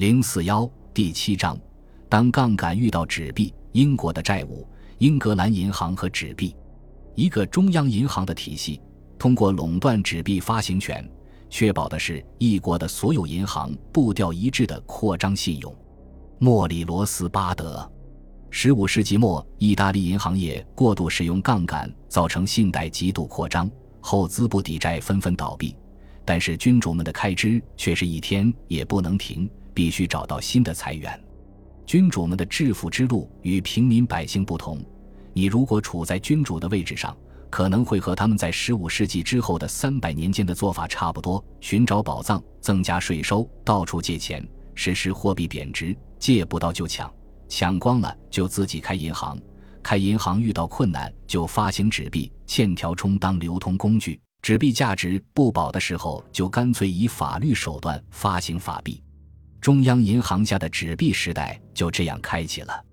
零四幺第七章，当杠杆遇到纸币，英国的债务、英格兰银行和纸币，一个中央银行的体系，通过垄断纸币发行权，确保的是一国的所有银行步调一致的扩张信用。莫里罗斯巴德，十五世纪末，意大利银行业过度使用杠杆，造成信贷极度扩张，后资不抵债，纷纷倒闭。但是君主们的开支却是一天也不能停。必须找到新的财源。君主们的致富之路与平民百姓不同。你如果处在君主的位置上，可能会和他们在十五世纪之后的三百年间的做法差不多：寻找宝藏，增加税收，到处借钱，实施货币贬值，借不到就抢，抢光了就自己开银行，开银行遇到困难就发行纸币，欠条充当流通工具。纸币价值不保的时候，就干脆以法律手段发行法币。中央银行下的纸币时代就这样开启了。